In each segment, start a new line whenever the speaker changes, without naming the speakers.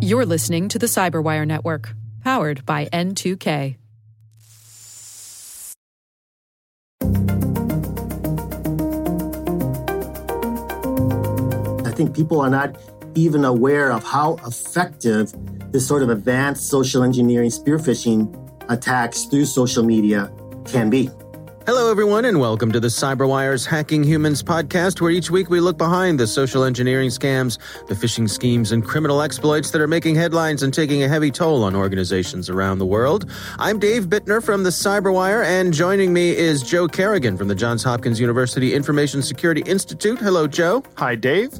You're listening to the Cyberwire Network, powered by N2K.
I think people are not even aware of how effective this sort of advanced social engineering spear phishing attacks through social media can be.
Hello, everyone, and welcome to the CyberWire's Hacking Humans podcast, where each week we look behind the social engineering scams, the phishing schemes, and criminal exploits that are making headlines and taking a heavy toll on organizations around the world. I'm Dave Bittner from the CyberWire, and joining me is Joe Carrigan from the Johns Hopkins University Information Security Institute. Hello, Joe.
Hi, Dave.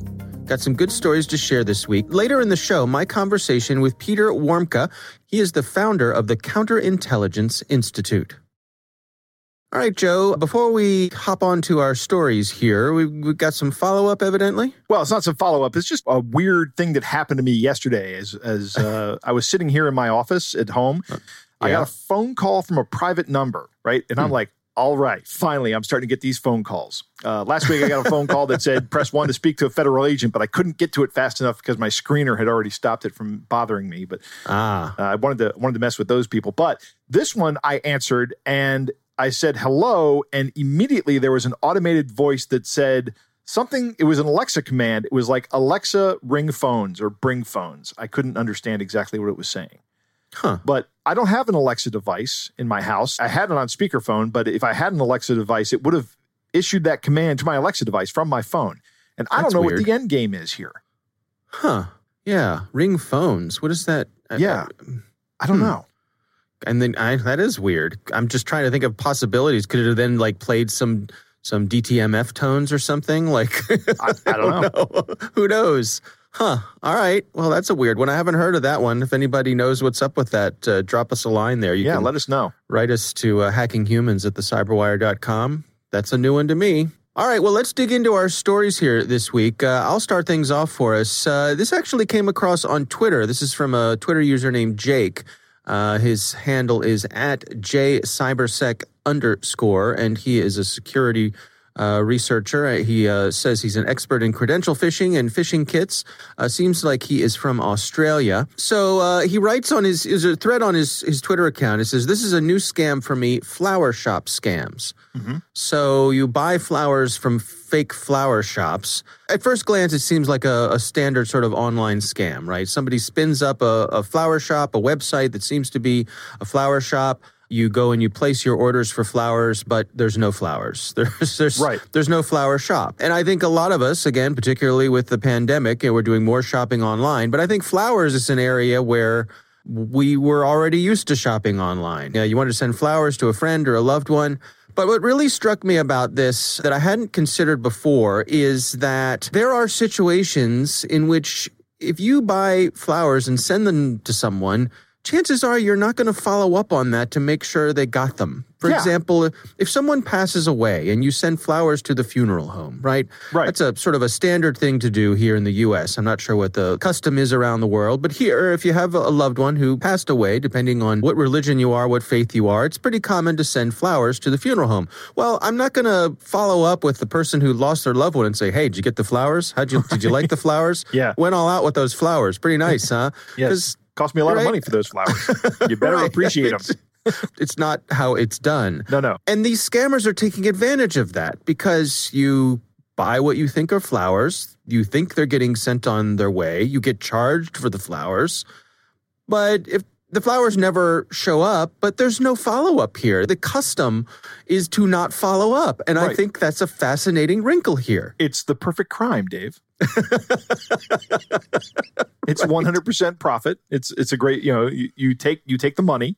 Got some good stories to share this week. Later in the show, my conversation with Peter Warmka. He is the founder of the Counterintelligence Institute. All right, Joe, before we hop on to our stories here, we've, we've got some follow up, evidently.
Well, it's not some follow up. It's just a weird thing that happened to me yesterday as, as uh, I was sitting here in my office at home.
Yeah.
I got a phone call from a private number, right? And I'm
Hmm.
like, all right, finally, I'm starting to get these phone calls. Uh, last week, I got a phone call that said press one to speak to a federal agent, but I couldn't get to it fast enough because my screener had already stopped it from bothering me. But
Ah,
uh, I wanted to wanted to mess with those people. But this one I answered and I said hello, and immediately there was an automated voice that said something. It was an Alexa command. It was like Alexa ring phones or bring phones. I couldn't understand exactly what it was saying.
huh.
But I don't have an Alexa device in my house. I had it on speakerphone, but if I had an Alexa device, it would have issued that command to my Alexa device from my phone. And I
That's
don't know
weird.
what the end game is here.
Huh. Yeah. Ring phones. What is that? Uh,
Yeah. I don't
Hmm.
know.
And then I, that is weird. I'm just trying to think of possibilities. Could it have then like played some some DTMF tones or something? Like
I- I don't
know. Who knows? Huh. All right. Well, that's a weird one. I haven't heard of that one. If anybody knows what's up with that, uh, drop us a line there. You
yeah,
can
let us know.
write us to uh, hackinghumans at thecyberwire.com. That's a new one to me. All right, well, let's dig into our stories here this week. Uh, I'll start things off for us. Uh, this actually came across on Twitter. This is from a Twitter user named Jake. Uh, his handle is at jcybersec underscore, and he is a security uh, researcher. He uh, says he's an expert in credential phishing and phishing kits. Uh, seems like he is from Australia. So uh, he writes on his is a thread on his his Twitter account. It says, "This is a new scam for me: flower shop scams." So you buy flowers from fake flower shops. At first glance, it seems like a, a standard sort of online scam, right? Somebody spins up a, a flower shop, a website that seems to be a flower shop. You go and you place your orders for flowers, but there's no flowers. There's there's
Right.
there's no flower shop. And I think a lot of us, again, particularly with the pandemic, know, we're doing more shopping online. But I think flowers is an area where we were already used to shopping online. Yeah, you wanted to send flowers to a friend or a loved one. But what really struck me about this that I hadn't considered before is that there are situations in which if you buy flowers and send them to someone, chances are you're not going to follow up on that to make sure they got them. For
Yeah.
example, if someone passes away and you send flowers to the funeral home, right?
Right.
That's a sort of a standard thing to do here in the US. I'm not sure what the custom is around the world, but here, if you have a loved one who passed away, depending on what religion you are, what faith you are, it's pretty common to send flowers to the funeral home. Well, I'm not going to follow up with the person who lost their loved one and say, "Hey, did you get the flowers? How'd you did you like the flowers?
Yeah.
went all out with those flowers. Pretty nice, huh?
Yes. Cost me a lot
Right.
of money for those flowers. You better
Right.
appreciate them.
it's not how it's done.
No, no.
And these scammers are taking advantage of that because you buy what you think are flowers, you think they're getting sent on their way, you get charged for the flowers. But if the flowers never show up, but there's no follow up here. The custom is to not follow up. And I think that's a fascinating wrinkle here.
It's the perfect crime, Dave. it's 100% profit. It's it's a great, you know, you, you take you take the money.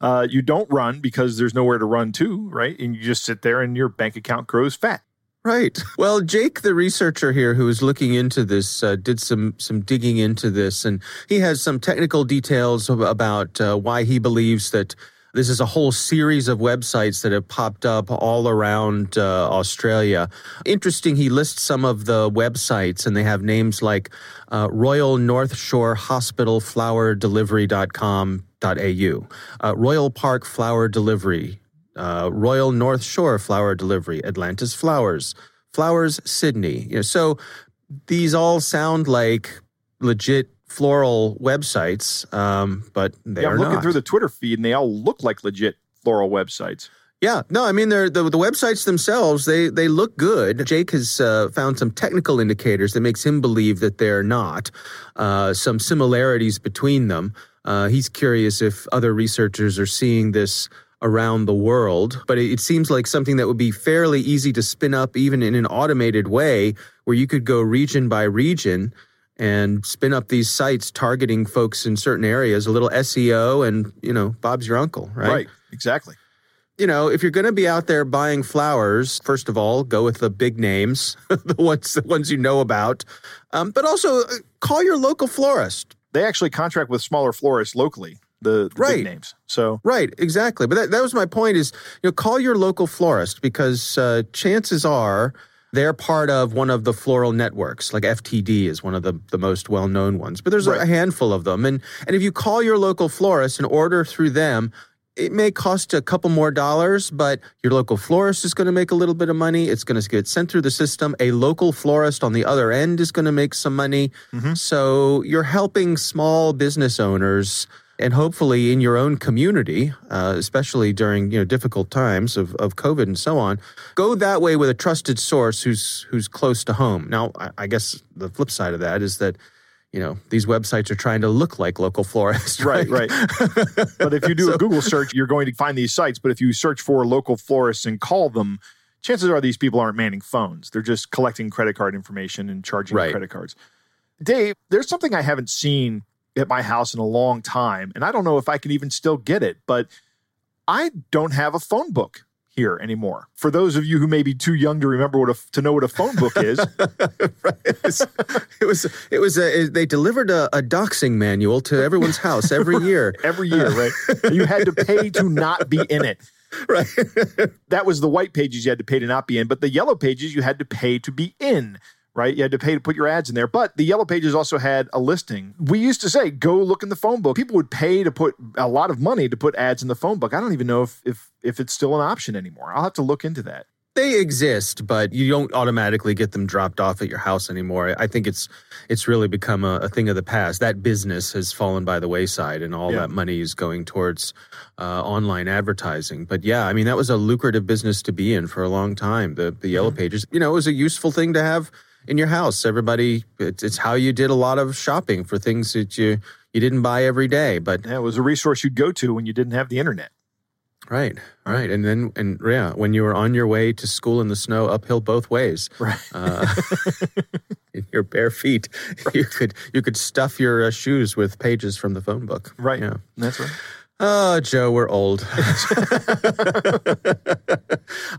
Uh, you don't run because there's nowhere to run to, right? And you just sit there and your bank account grows fat.
Right. Well, Jake, the researcher here who is looking into this, uh, did some some digging into this, and he has some technical details about uh, why he believes that this is a whole series of websites that have popped up all around uh, Australia. Interesting. He lists some of the websites, and they have names like uh, Royal North Shore Hospital Flower Delivery.com.au, uh, Royal Park Flower Delivery uh, Royal North Shore Flower Delivery, Atlantis Flowers, Flowers Sydney. You know, so these all sound like legit floral websites, um, but they
Yeah,
are
I'm looking
not.
through the Twitter feed and they all look like legit floral websites.
Yeah, no, I mean they're the, the websites themselves. They they look good. Jake has uh, found some technical indicators that makes him believe that they're not. Uh, some similarities between them. Uh, he's curious if other researchers are seeing this around the world, but it, it seems like something that would be fairly easy to spin up, even in an automated way, where you could go region by region and spin up these sites targeting folks in certain areas. A little SEO, and you know, Bob's your uncle, right?
Right. Exactly.
you know, if you're going to be out there buying flowers, first of all, go with the big names, the ones the ones you know about, um, but also uh, call your local florist.
They actually contract with smaller florists locally, the, the
Right.
big names. So
Right, exactly. But that, that was my point is, you know, call your local florist because uh, chances are they're part of one of the floral networks, like FTD is one of the, the most well-known ones. But there's a handful of them. And, and if you call your local florist and order through them, it may cost a couple more dollars, but your local florist is going to make a little bit of money. It's going to get sent through the system. A local florist on the other end is going to make some money. Mm-hmm. So you're helping small business owners and hopefully in your own community, uh, especially during you know difficult times of, of COVID and so on, go that way with a trusted source who's who's close to home. Now, I, I guess the flip side of that is that you know these websites are trying to look like local florists,
Right, right. but if you do
So-
a Google search, you're going to find these sites. But if you search for local florists and call them, chances are these people aren't manning phones. They're just collecting credit card information and charging
Right.
credit cards. Dave, there's something I haven't seen at my house in a long time, and I don't know if I can even still get it, but I don't have a phone book here anymore. For those of you who may be too young to remember what a, to know what a phone book is,
right. It was it was, it was a, they delivered a, a doxing manual to everyone's house every year.
every year, right? you had to pay to not be in it.
right.
that was the white pages you had to pay to not be in, but the yellow pages you had to pay to be in, right? You had to pay to put your ads in there. But the yellow pages also had a listing. We used to say, go look in the phone book. People would pay to put a lot of money to put ads in the phone book. I don't even know if if if it's still an option anymore. I'll have to look into that.
they exist, but you don't automatically get them dropped off at your house anymore. I think it's it's really become a, a thing of the past. That business has fallen by the wayside, and all
Yeah.
that money is going towards uh, online advertising. But yeah, I mean that was a lucrative business to be in for a long time. The the yellow pages, you know, it was a useful thing to have in your house. Everybody, it's, it's how you did a lot of shopping for things that you you didn't buy every day. But
Yeah, it was a resource you'd go to when you didn't have the internet.
Right, right, and then and yeah, when you were on your way to school in the snow, uphill both ways,
Right.
uh, in your bare feet, you could you could stuff your uh, shoes with pages from the phone book.
Right.
Yeah.
That's right.
Oh, Joe, we're old.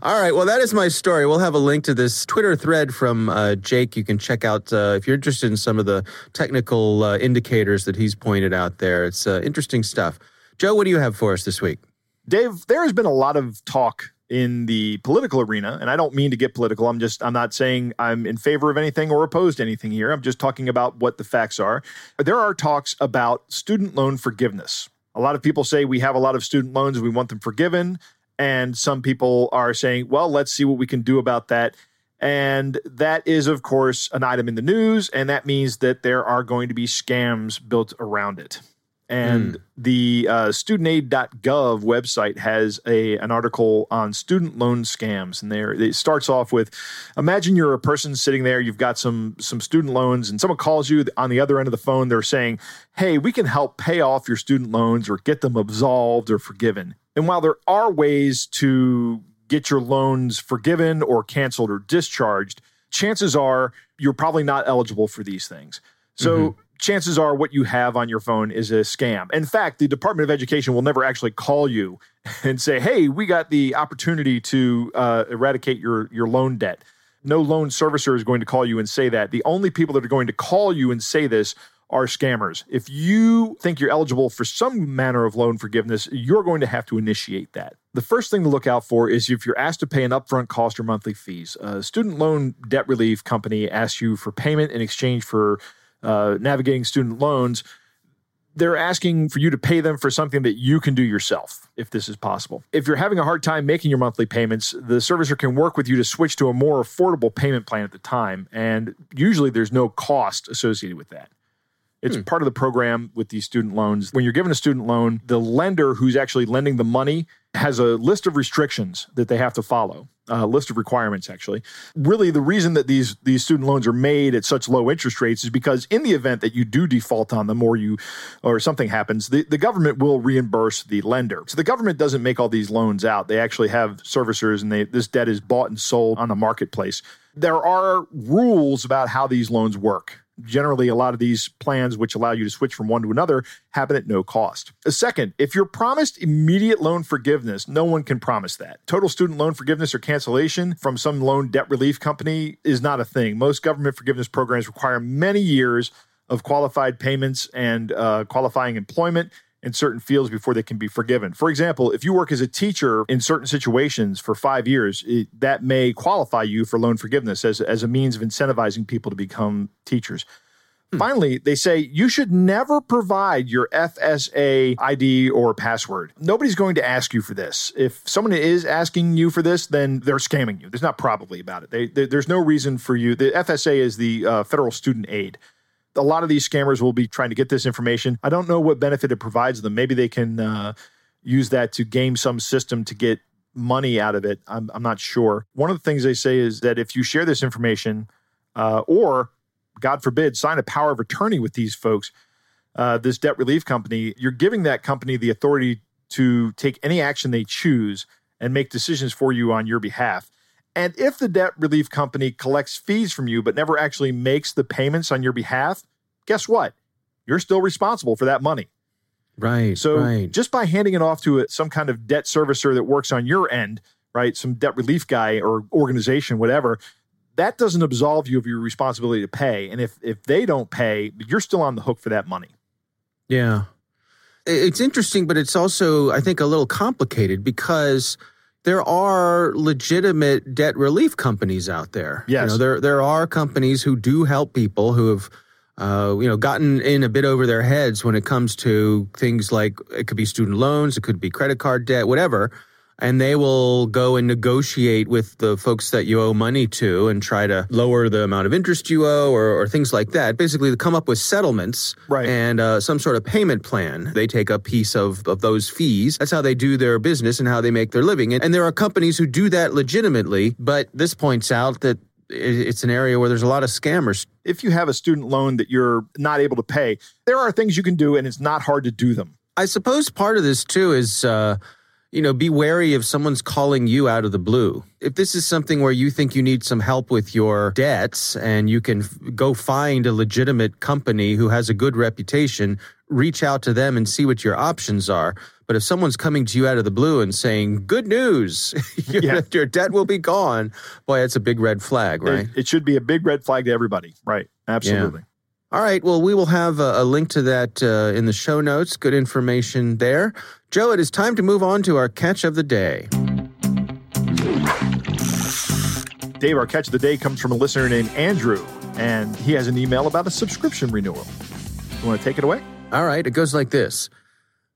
All right. Well, that is my story. We'll have a link to this Twitter thread from uh, Jake. You can check out uh, if you're interested in some of the technical uh, indicators that he's pointed out there. It's uh, interesting stuff. Joe, what do you have for us this week?
Dave, there has been a lot of talk in the political arena, and I don't mean to get political. I'm just, I'm not saying I'm in favor of anything or opposed to anything here. I'm just talking about what the facts are. There are talks about student loan forgiveness. A lot of people say we have a lot of student loans, we want them forgiven. And some people are saying, well, let's see what we can do about that. And that is, of course, an item in the news. And that means that there are going to be scams built around it. And the uh, studentaid.gov website has a an article on student loan scams, and there it starts off with: Imagine you're a person sitting there, you've got some some student loans, and someone calls you on the other end of the phone. They're saying, "Hey, we can help pay off your student loans or get them absolved or forgiven." And while there are ways to get your loans forgiven or canceled or discharged, chances are you're probably not eligible for these things. So chances are what you have on your phone is a scam. In fact, the Department of Education will never actually call you and say, "Hey, we got the opportunity to uh, eradicate your your loan debt." No loan servicer is going to call you and say that. The only people that are going to call you and say this are scammers. If you think you're eligible for some manner of loan forgiveness, you're going to have to initiate that. The first thing to look out for is if you're asked to pay an upfront cost or monthly fees. A student loan debt relief company asks you for payment in exchange for uh, navigating student loans. They're asking for you to pay them for something that you can do yourself, if this is possible. If you're having a hard time making your monthly payments, the servicer can work with you to switch to a more affordable payment plan at the time. And usually there's no cost associated with that. It's hmm. part of the program with these student loans. When you're given a student loan, the lender who's actually lending the money has a list of restrictions that they have to follow, a list of requirements actually. Really the reason that these these student loans are made at such low interest rates is because in the event that you do default on them or you or something happens, the, the government will reimburse the lender. So the government doesn't make all these loans out. They actually have servicers and they this debt is bought and sold on the marketplace. There are rules about how these loans work generally a lot of these plans which allow you to switch from one to another happen at no cost. A second, if you're promised immediate loan forgiveness, no one can promise that. Total student loan forgiveness or cancellation from some loan debt relief company is not a thing. Most government forgiveness programs require many years of qualified payments and uh, qualifying employment in certain fields before they can be forgiven. For example, if you work as a teacher in certain situations for five years, it, that may qualify you for loan forgiveness as, as a means of incentivizing people to become teachers. Hmm. Finally, they say you should never provide your FSA ID or password. Nobody's going to ask you for this. If someone is asking you for this, then they're scamming you. There's not probably about it. They, they, there's no reason for you. The FSA is the uh, Federal Student Aid a lot of these scammers will be trying to get this information. I don't know what benefit it provides them. Maybe they can uh, use that to game some system to get money out of it. I'm, I'm, not sure. One of the things they say is that if you share this information, uh, or God forbid, sign a power of attorney with these folks, uh, this debt relief company, you're giving that company the authority to take any action they choose and make decisions for you on your behalf. And if the debt relief company collects fees from you but never actually makes the payments on your behalf, guess what? You're still responsible for that money.
Right.
So
right.
just by handing it off to a, some kind of debt servicer that works on your end, right, some debt relief guy or organization, whatever, that doesn't absolve you of your responsibility to pay. And if if they don't pay, you're still on the hook for that money.
Yeah. It's interesting, but it's also, I think, a little complicated because there are legitimate debt relief companies out there.
Yes.
You know, there there are companies who do help people who have uh, you know gotten in a bit over their heads when it comes to things like it could be student loans, it could be credit card debt, whatever and they will go and negotiate with the folks that you owe money to and try to lower the amount of interest you owe or, or things like that. Basically, to come up with settlements
right.
and uh, some sort of payment plan. They take a piece of, of those fees. That's how they do their business and how they make their living. And, and there are companies who do that legitimately, but this points out that it's an area where there's a lot of scammers.
If you have a student loan that you're not able to pay, there are things you can do, and it's not hard to do them.
I suppose part of this too is. Uh, you know, be wary if someone's calling you out of the blue. If this is something where you think you need some help with your debts and you can f- go find a legitimate company who has a good reputation, reach out to them and see what your options are. But if someone's coming to you out of the blue and saying, good news, your, yeah. your debt will be gone, boy, that's a big red flag, right?
It, it should be a big red flag to everybody. Right. Absolutely. Yeah.
All right. Well, we will have a, a link to that uh, in the show notes. Good information there. Joe, it is time to move on to our catch of the day.
Dave, our catch of the day comes from a listener named Andrew, and he has an email about a subscription renewal. You want to take it away?
All right. It goes like this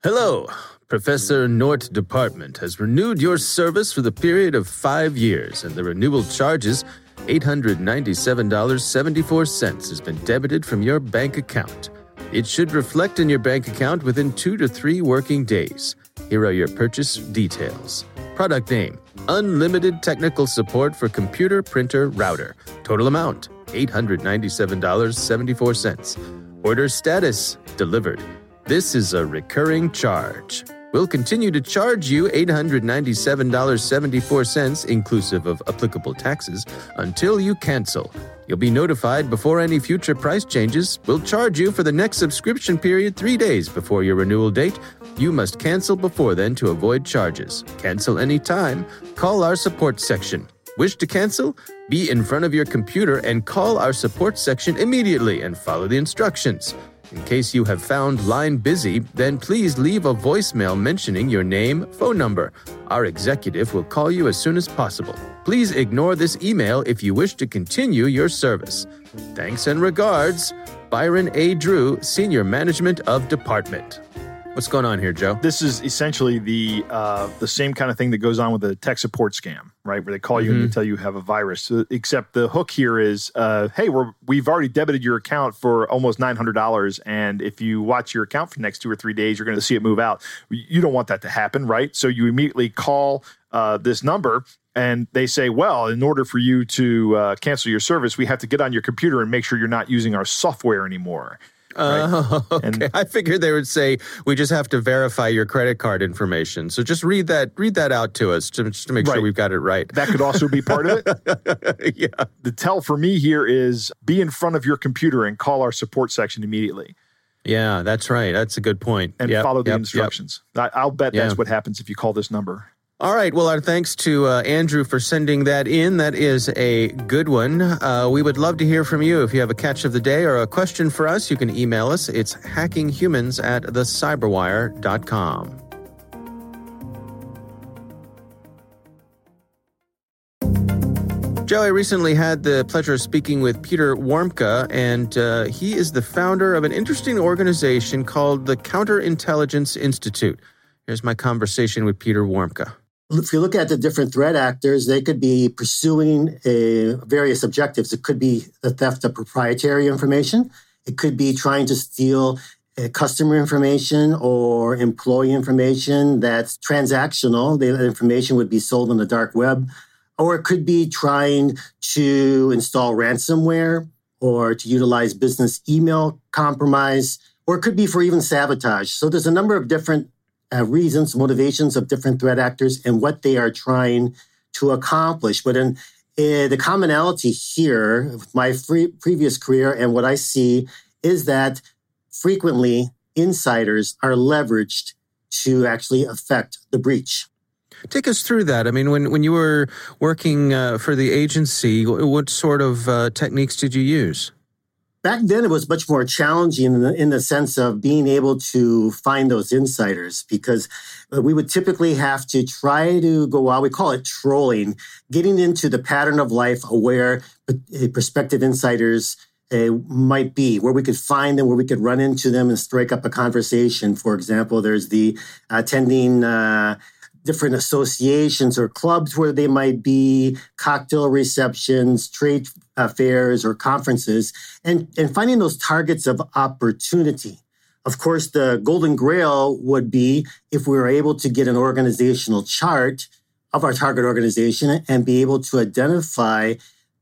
Hello. Professor Nort Department has renewed your service for the period of five years, and the renewal charges $897.74 has been debited from your bank account. It should reflect in your bank account within two to three working days. Here are your purchase details. Product name Unlimited technical support for computer printer router. Total amount $897.74. Order status Delivered. This is a recurring charge. We'll continue to charge you $897.74 inclusive of applicable taxes until you cancel. You'll be notified before any future price changes. We'll charge you for the next subscription period three days before your renewal date. You must cancel before then to avoid charges. Cancel anytime. Call our support section. Wish to cancel? Be in front of your computer and call our support section immediately and follow the instructions. In case you have found line busy, then please leave a voicemail mentioning your name, phone number. Our executive will call you as soon as possible. Please ignore this email if you wish to continue your service. Thanks and regards, Byron A. Drew, Senior Management of Department. What's going on here, Joe?
This is essentially the uh, the same kind of thing that goes on with the tech support scam right? Where they call you mm-hmm. and they mm-hmm. tell you, you have a virus. So, except the hook here is, uh, hey, we're, we've already debited your account for almost $900. And if you watch your account for the next two or three days, you're going to see it move out. You don't want that to happen, right? So you immediately call uh, this number and they say, well, in order for you to uh, cancel your service, we have to get on your computer and make sure you're not using our software anymore.
Right? Uh, okay. And, I figured they would say we just have to verify your credit card information. So just read that read that out to us to, just to make right. sure we've got it right.
That could also be part of it.
yeah.
The tell for me here is be in front of your computer and call our support section immediately.
Yeah, that's right. That's a good point.
And yep, follow the yep, instructions. Yep. I, will bet yeah. that's what happens if you call this number.
All right. Well, our thanks to uh, Andrew for sending that in. That is a good one. Uh, we would love to hear from you. If you have a catch of the day or a question for us, you can email us. It's hackinghumans at thecyberwire.com. Joe, I recently had the pleasure of speaking with Peter Warmka, and uh, he is the founder of an interesting organization called the Counterintelligence Institute. Here's my conversation with Peter Warmka
if you look at the different threat actors, they could be pursuing a, various objectives. It could be the theft of proprietary information. It could be trying to steal uh, customer information or employee information that's transactional. The information would be sold on the dark web. Or it could be trying to install ransomware or to utilize business email compromise, or it could be for even sabotage. So there's a number of different uh, reasons, motivations of different threat actors and what they are trying to accomplish. But in uh, the commonality here, my free, previous career and what I see is that frequently insiders are leveraged to actually affect the breach.
Take us through that. I mean, when, when you were working uh, for the agency, what sort of uh, techniques did you use?
Back then it was much more challenging in the, in the, sense of being able to find those insiders because uh, we would typically have to try to go out we call it trolling getting into the pattern of life where uh, prospective insiders uh, might be where we could find them where we could run into them and strike up a conversation. For example there's the attending uh, different associations or clubs where they might be, cocktail receptions, trade uh, fairs, or conferences, and, and finding those targets of opportunity. Of course, the golden grail would be if we were able to get an organizational chart of our target organization and be able to identify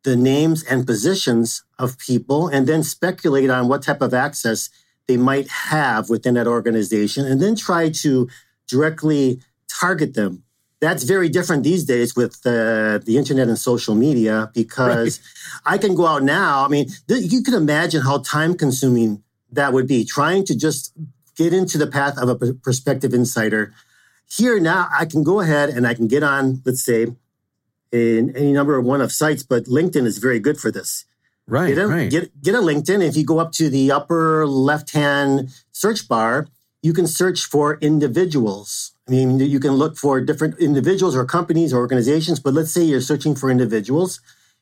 the names and positions of people and then speculate on what type of access they might have within that organization and then try to directly target them. That's very different these days with uh, the internet and social media because right. I can go out now. I mean, th- you can imagine how time consuming that would be trying to just get into the path of a p- prospective insider. Here now, I can go ahead and I can get on, let's say, in any number of one of sites, but LinkedIn is very good for this.
Right,
get a,
right.
Get, get a LinkedIn. If you go up to the upper left hand search bar, you can search for individuals. I mean, you can look for different individuals or companies or organizations, but let's say you're searching for individuals.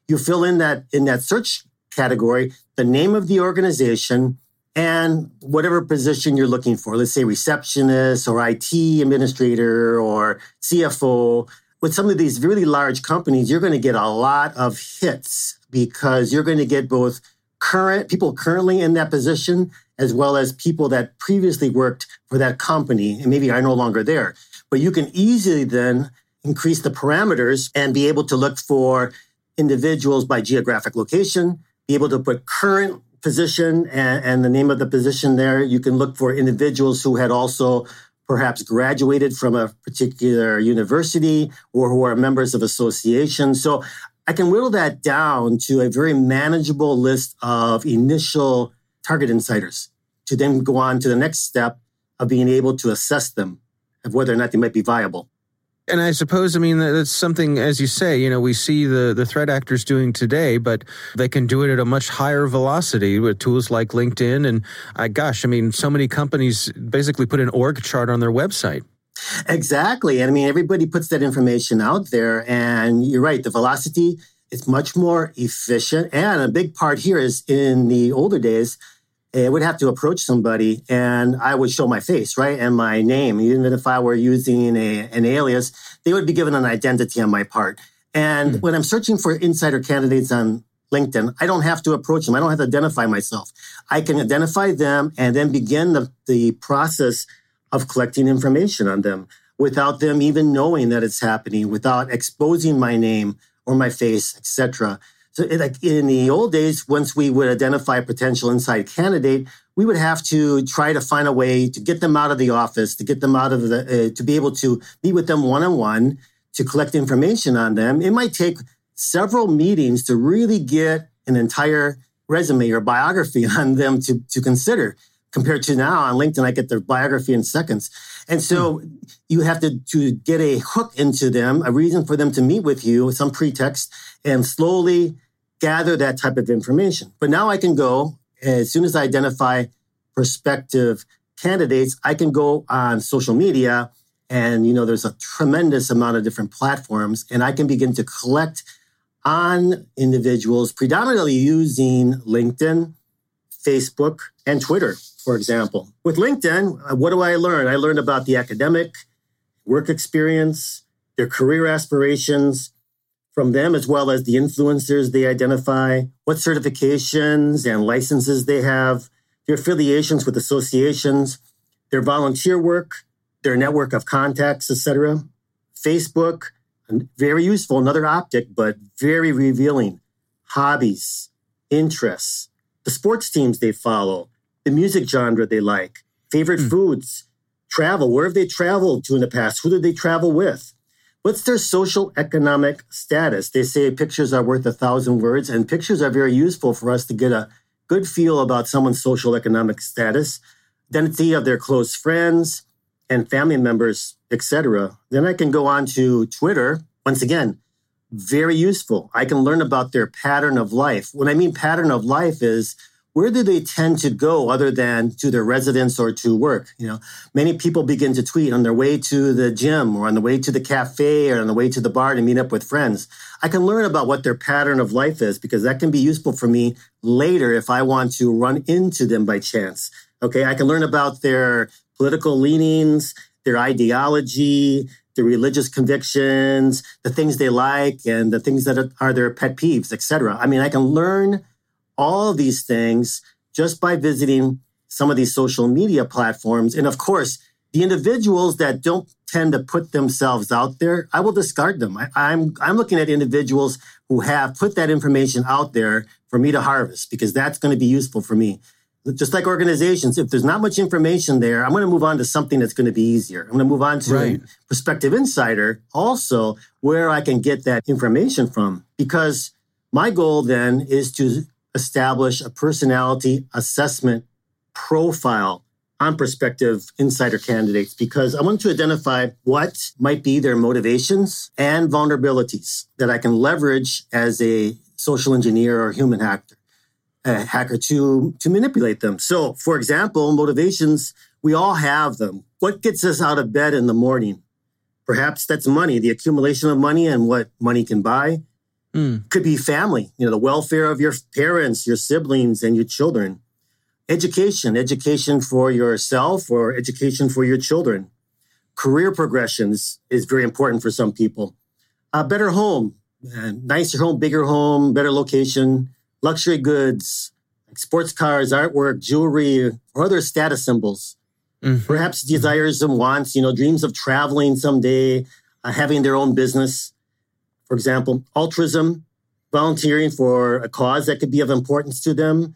You fill in that in that search category the name of the organization and whatever position you're looking for. Let's say receptionist or IT administrator or CFO. With some of these really large companies, you're going to get a lot of hits because you're going to get both current people currently in that position as well as people that previously worked for that company and maybe are no longer there. But you can easily then increase the parameters and be able to look for individuals by geographic location, be able to put current position and, and the name of the position there. You can look for individuals who had also perhaps graduated from a particular university or who are members of associations. So I can whittle that down to a very manageable list of initial target insiders to then go on to the next step of being able to assess them of whether or not they might be viable.
And I suppose, I mean, that's something, as you say, you know, we see the, the threat actors doing today, but they can do it at a much higher velocity with tools like LinkedIn. And I, gosh, I mean, so many companies basically put an org chart on their website.
Exactly. And I mean, everybody puts that information out there. And you're right, the velocity is much more efficient. And a big part here is in the older days, I would have to approach somebody and I would show my face, right? And my name. Even if I were using a, an alias, they would be given an identity on my part. And
Mm.
when I'm searching for insider candidates on LinkedIn, I don't have to approach them. I don't have to identify myself. I can identify them and then begin the, the process of collecting information on them without them even knowing that it's happening, without exposing my name or my face, etc. So, it, like in the old days, once we would identify a potential inside candidate, we would have to try to find a way to get them out of the office, to get them out of the, uh, to be able to meet with them one on one, to collect information on them. It might take several meetings to really get an entire resume or biography on them to, to consider compared to now on LinkedIn, I get their biography in seconds. And so hmm. you have to, to get a hook into them, a reason for them to meet with you, some pretext, and slowly gather that type of information. But now I can go, as soon as I identify prospective candidates, I can go on social media and, you know, there's a tremendous amount of different platforms and I can begin to collect on individuals, predominantly using LinkedIn, Facebook, and Twitter, for example. With LinkedIn, uh, what do I learn? I learned about the academic, work experience, their career aspirations from them, as well as the influencers they identify, what certifications and licenses they have, their affiliations with associations, their volunteer work, their network of contacts, etc. Facebook, very useful, another optic, but very revealing. Hobbies, interests, the sports teams they follow, the music genre they like, favorite
Hmm.
foods, travel, where have they traveled to in the past? Who did they travel with? What's their social economic status? They say pictures are worth a thousand words, and pictures are very useful for us to get a good feel about someone's social economic status, identity of their close friends and family members, etc. Then I can go on to Twitter. Once again, very useful. I can learn about their pattern of life. What I mean pattern of life is where do they tend to go other than to their residence or to work? You know, many people begin to tweet on their way to the gym or on the way to the cafe or on the way to the bar to meet up with friends. I can learn about what their pattern of life is because that can be useful for me later if I want to run into them by chance. Okay. I can learn about their political leanings, their ideology, their religious convictions, the things they like, and the things that are their pet peeves, etc. I mean, I can learn all these things just by visiting some of these social media platforms. And of course, the individuals that don't tend to put themselves out there, I will discard them. I, I'm I'm looking at individuals who have put that information out there for me to harvest because that's going to be useful for me. Just like organizations, if there's not much information there, I'm going to move on to something that's going to be easier. I'm going to move on to
Right.
a prospective insider also where I can get that information from because my goal then is to establish a personality assessment profile on prospective insider candidates because I want to identify what might be their motivations and vulnerabilities that I can leverage as a social engineer or human hacker, hacker to, to manipulate them. So, for example, motivations, we all have them. What gets us out of bed in the morning? Perhaps that's money, the accumulation of money and what money can buy
Mm.
could be family, you know, the welfare of your parents, your siblings, and your children. Education, education for yourself or education for your children. Career progressions is very important for some people. A better home, uh, nicer home, bigger home, better location, luxury goods, like sports cars, artwork, jewelry, or other status symbols.
Mhm.
Perhaps desires and wants, you know, dreams of traveling someday, uh, having their own business. For example, altruism, volunteering for a cause that could be of importance to them,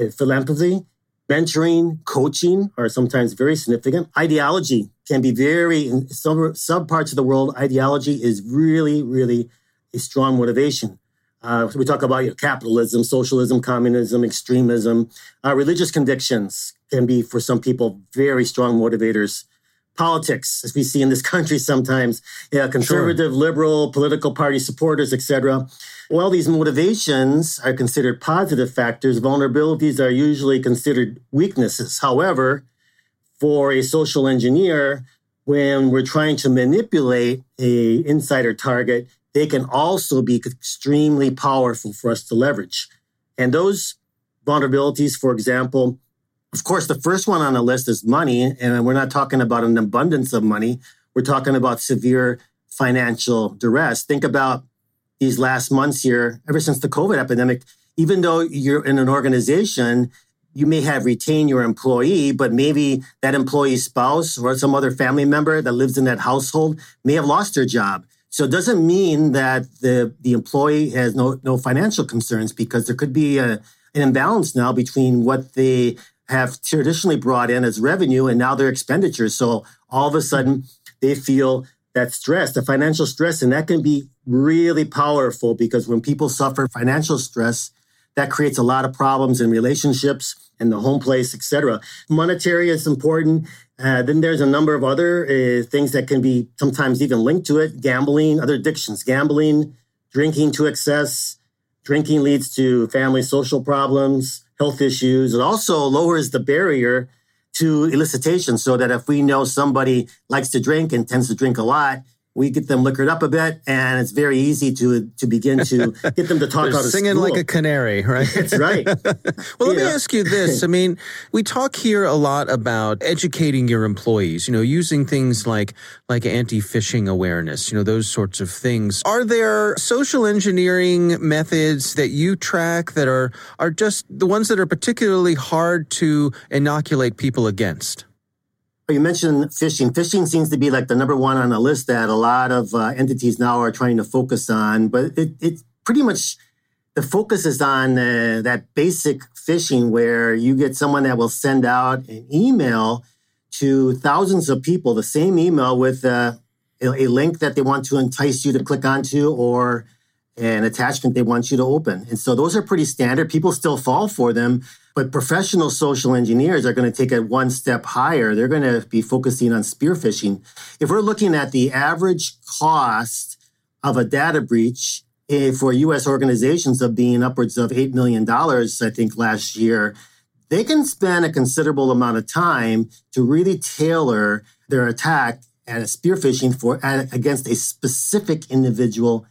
uh, philanthropy, mentoring, coaching are sometimes very significant. Ideology can be very, in some, some parts of the world, ideology is really, really a strong motivation. Uh, we talk about you know, capitalism, socialism, communism, extremism. Uh, religious convictions can be, for some people, very strong motivators. Politics, as we see in this country sometimes, yeah, conservative, liberal, political party supporters, etc. While these motivations are considered positive factors, vulnerabilities are usually considered weaknesses. However, for a social engineer, when we're trying to manipulate a insider target, they can also be extremely powerful for us to leverage. And those vulnerabilities, for example, of course, the first one on the list is money. And we're not talking about an abundance of money. We're talking about severe financial duress. Think about these last months here, ever since the COVID epidemic, even though you're in an organization, you may have retained your employee, but maybe that employee's spouse or some other family member that lives in that household may have lost their job. So it doesn't mean that the, the employee has no, no financial concerns because there could be a, an imbalance now between what they have traditionally brought in as revenue and now their expenditures. So all of a sudden they feel that stress, the financial stress, and that can be really powerful because when people suffer financial stress, that creates a lot of problems in relationships and the home place, etc. Monetary is important. Uh, then there's a number of other uh, things that can be sometimes even linked to it: gambling, other addictions, gambling, drinking to excess. Drinking leads to family social problems, health issues. It also lowers the barrier to elicitation, so that if we know somebody likes to drink and tends to drink a lot, we get them liquored up a bit, and it's very easy to to begin to get them to talk out of
singing
school.
like a canary, right?
That's right.
well, let me ask you this. I mean, we talk here a lot about educating your employees, you know, using things like like anti-phishing awareness, you know, those sorts of things. Are there social engineering methods that you track that are are just the ones that are particularly hard to inoculate people against?
You mentioned phishing. Phishing seems to be like the number one on the list that a lot of uh, entities now are trying to focus on. But it, it pretty much the focus is on uh, that basic phishing where you get someone that will send out an email to thousands of people, the same email with uh, a link that they want to entice you to click onto or an attachment they want you to open. And so those are pretty standard. People still fall for them, but professional social engineers are going to take it one step higher. They're going to be focusing on spear phishing. If we're looking at the average cost of a data breach eh, for US organizations of being upwards of $8 million, I think last year, they can spend a considerable amount of time to really tailor their attack at a spear phishing for against a specific individual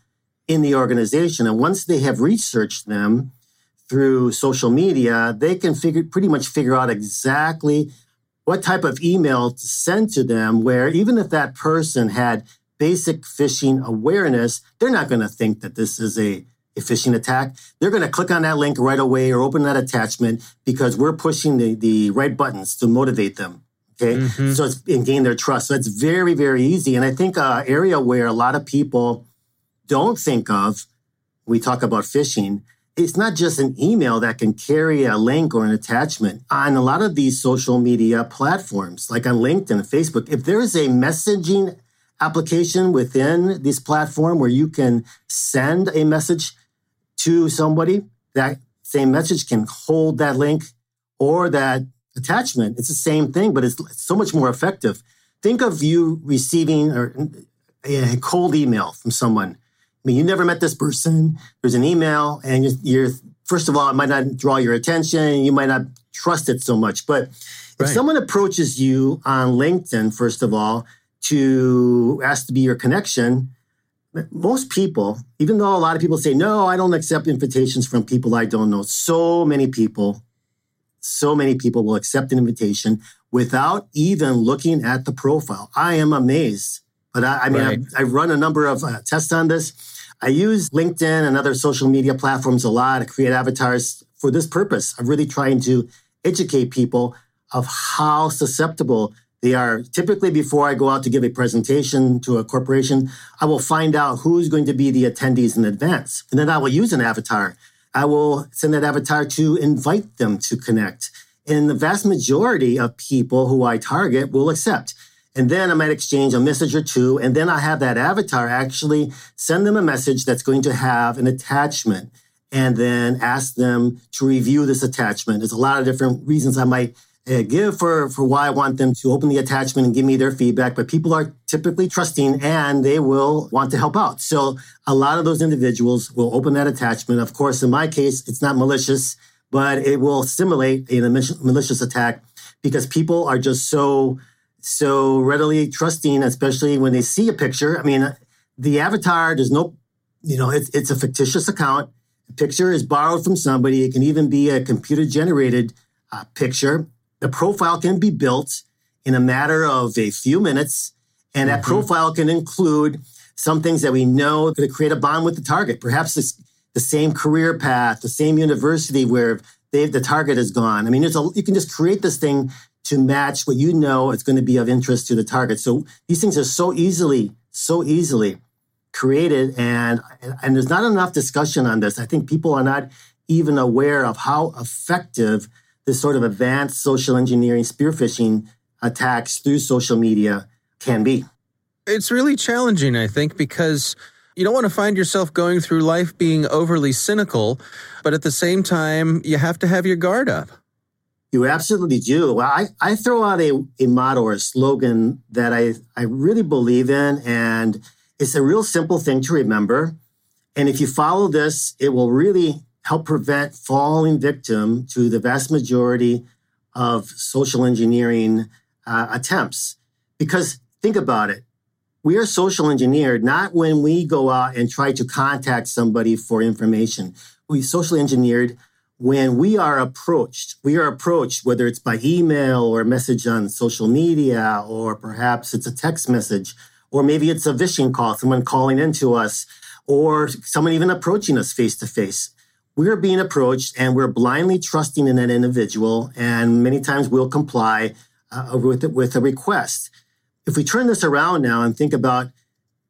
in the organization. And once they have researched them through social media, they can figure pretty much figure out exactly what type of email to send to them, where even if that person had basic phishing awareness, they're not going to think that this is a, a phishing attack. They're going to click on that link right away or open that attachment because we're pushing the, the right buttons to motivate them. Okay. Mm-hmm. So it's and gain their trust. So it's very, very easy. And I think an area where a lot of people don't think of, we talk about phishing, it's not just an email that can carry a link or an attachment. On a lot of these social media platforms, like on LinkedIn and Facebook, if there is a messaging application within this platform where you can send a message to somebody, that same message can hold that link or that attachment. It's the same thing, but it's so much more effective. Think of you receiving uh, a cold email from someone I mean, you never met this person. There's an email, and you're, you're first of all, it might not draw your attention. You might not trust it so much. But if right. someone approaches you on LinkedIn, first of all, to ask to be your connection, most people, even though a lot of people say, no, I don't accept invitations from people I don't know, so many people, so many people will accept an invitation without even looking at the profile. I am amazed. But I, I mean, right. I, I run a number of uh, tests on this. I use LinkedIn and other social media platforms a lot to create avatars for this purpose of really trying to educate people of how susceptible they are. Typically, before I go out to give a presentation to a corporation, I will find out who's going to be the attendees in advance. And then I will use an avatar. I will send that avatar to invite them to connect. And the vast majority of people who I target will accept. And then I might exchange a message or two. And then I have that avatar actually send them a message that's going to have an attachment and then ask them to review this attachment. There's a lot of different reasons I might uh, give for, for why I want them to open the attachment and give me their feedback, but people are typically trusting and they will want to help out. So a lot of those individuals will open that attachment. Of course, in my case, it's not malicious, but it will simulate a malicious attack because people are just so so readily trusting, especially when they see a picture. I mean, the avatar, there's no, you know, it's, it's a fictitious account. The picture is borrowed from somebody. It can even be a computer generated uh, picture. The profile can be built in a matter of a few minutes, and that mm-hmm. profile can include some things that we know to create a bond with the target. Perhaps it's the same career path, the same university where they, the target is gone. I mean, there's a, you can just create this thing to match what you know is going to be of interest to the target. So these things are so easily, so easily created, and and there's not enough discussion on this. I think people are not even aware of how effective this sort of advanced social engineering spear phishing attacks through social media can be.
It's really challenging, I think, because you don't want to find yourself going through life being overly cynical, but at the same time, you have to have your guard up.
You absolutely do. I, I throw out a, a motto or a slogan that I, I really believe in, and it's a real simple thing to remember. And if you follow this, it will really help prevent falling victim to the vast majority of social engineering uh, attempts. Because think about it. We are social engineered not when we go out and try to contact somebody for information. We socially engineered when we are approached. We are approached, whether it's by email or a message on social media, or perhaps it's a text message, or maybe it's a phishing call, someone calling into us, or someone even approaching us face to face we're being approached and we're blindly trusting in that individual, and many times we'll comply uh, with with a request. If we turn this around now and think about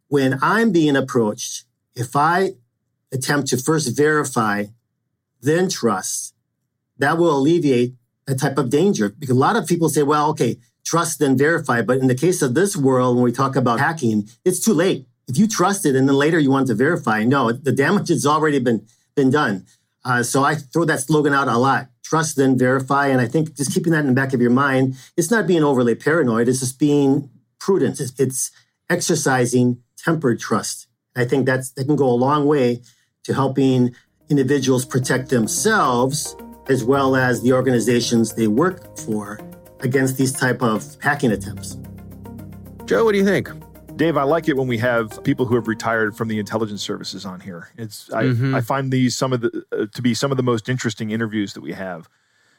when I'm being approached, if I attempt to first verify, then trust, that will alleviate that type of danger. Because a lot of people say, well, okay, trust then verify. But in the case of this world, when we talk about hacking, it's too late. If you trust it and then later you want to verify, no, the damage has already been been done. Uh, so I throw that slogan out a lot. Trust, then verify. And I think just keeping that in the back of your mind, it's not being overly paranoid. It's just being prudent. It's, it's exercising tempered trust. I think that's that can go a long way to helping individuals protect themselves as well as the organizations they work for against these type of hacking attempts.
Joe, what do you think?
Dave, I like it when we have people who have retired from the intelligence services on here. It's I, mm-hmm. I find these some of the uh, to be some of the most interesting interviews that we have.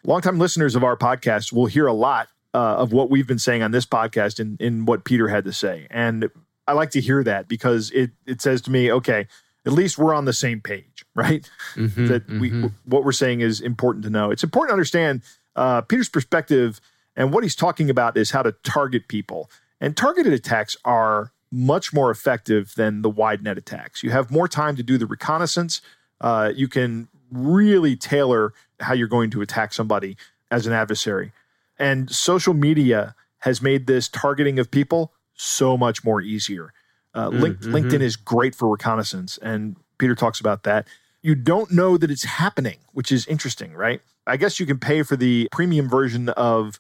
Longtime listeners of our podcast will hear a lot uh, of what we've been saying on this podcast in in what Peter had to say, and I like to hear that because it it says to me, okay, at least we're on the same page, right? Mm-hmm, that we mm-hmm. what we're saying is important to know. It's important to understand uh, Peter's perspective and what he's talking about is how to target people. And targeted attacks are much more effective than the wide net attacks. You have more time to do the reconnaissance. Uh, you can really tailor how you're going to attack somebody as an adversary. And social media has made this targeting of people so much more easier. Uh, mm, mm-hmm. LinkedIn is great for reconnaissance, and Peter talks about that. You don't know that it's happening, which is interesting, right? I guess you can pay for the premium version of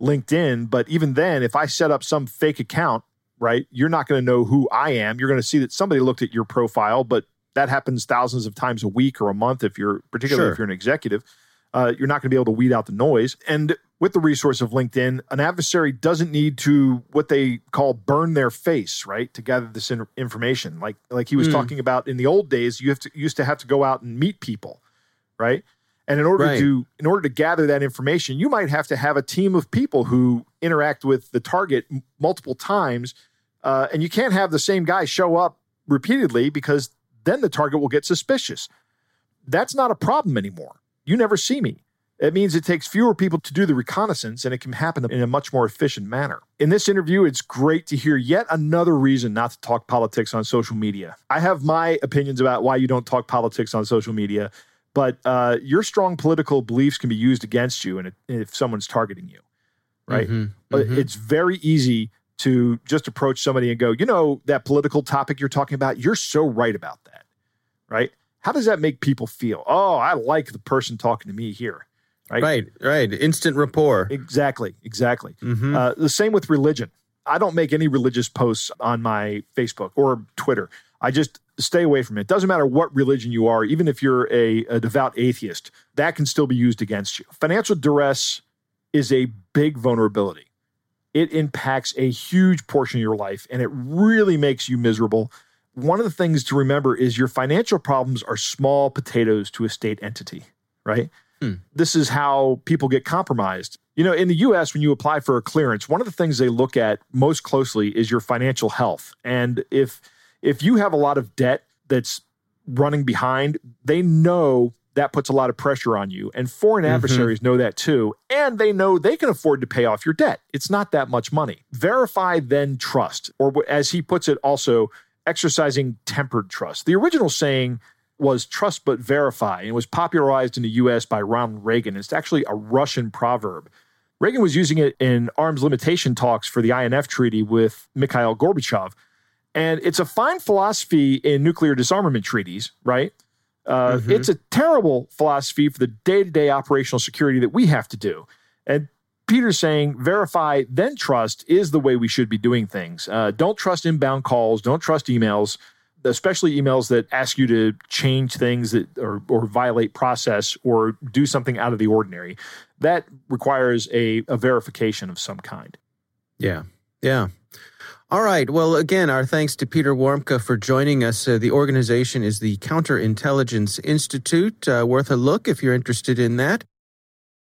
LinkedIn. But even then, if I set up some fake account, right, you're not going to know who I am. You're going to see that somebody looked at your profile, but that happens thousands of times a week or a month if you're, particularly sure. if you're an executive. Uh, you're not going to be able to weed out the noise. And with the resource of LinkedIn, an adversary doesn't need to what they call burn their face, right, to gather this in- information. Like like he was mm. talking about in the old days, you have to used to have to go out and meet people, right? And in order right. to in order to gather that information, you might have to have a team of people who interact with the target m- multiple times, uh, and you can't have the same guy show up repeatedly because then the target will get suspicious. That's not a problem anymore. You never see me. It means it takes fewer people to do the reconnaissance and it can happen in a much more efficient manner. In this interview, it's great to hear yet another reason not to talk politics on social media. I have my opinions about why you don't talk politics on social media but uh, your strong political beliefs can be used against you, and if someone's targeting you, right? Mm-hmm, mm-hmm. It's very easy to just approach somebody and go, you know, that political topic you're talking about, you're so right about that, right? How does that make people feel? Oh, I like the person talking to me here. Right,
right, right. Instant rapport.
Exactly, exactly. Mm-hmm. Uh, the same with religion. I don't make any religious posts on my Facebook or Twitter. I just stay away from it. Doesn't matter what religion you are, even if you're a, a devout atheist, that can still be used against you. Financial duress is a big vulnerability. It impacts a huge portion of your life and it really makes you miserable. One of the things to remember is your financial problems are small potatoes to a state entity, right? Hmm. This is how people get compromised. You know, in the US, when you apply for a clearance, one of the things they look at most closely is your financial health. And if if you have a lot of debt that's running behind, they know that puts a lot of pressure on you. And foreign
Mhm.
adversaries know that too. And they know they can afford to pay off your debt. It's not that much money. Verify, then trust. Or as he puts it, also exercising tempered trust. The original saying was trust but verify, and it was popularized in the US by Ronald Reagan. It's actually a Russian proverb. Reagan was using it in arms limitation talks for the INF treaty with Mikhail Gorbachev. And it's a fine philosophy in nuclear disarmament treaties, right? Uh,
Mhm.
It's a terrible philosophy for the day to day operational security that we have to do. And Peter's saying verify, then trust is the way we should be doing things. Uh, don't trust inbound calls, don't trust emails, especially emails that ask you to change things that or, or violate process or do something out of the ordinary. That requires a, a verification of some kind.
Yeah. Yeah. All right. Well, again, our thanks to Peter Warmka for joining us. Uh, the organization is the Counterintelligence Institute. Uh, worth a look if you're interested in that.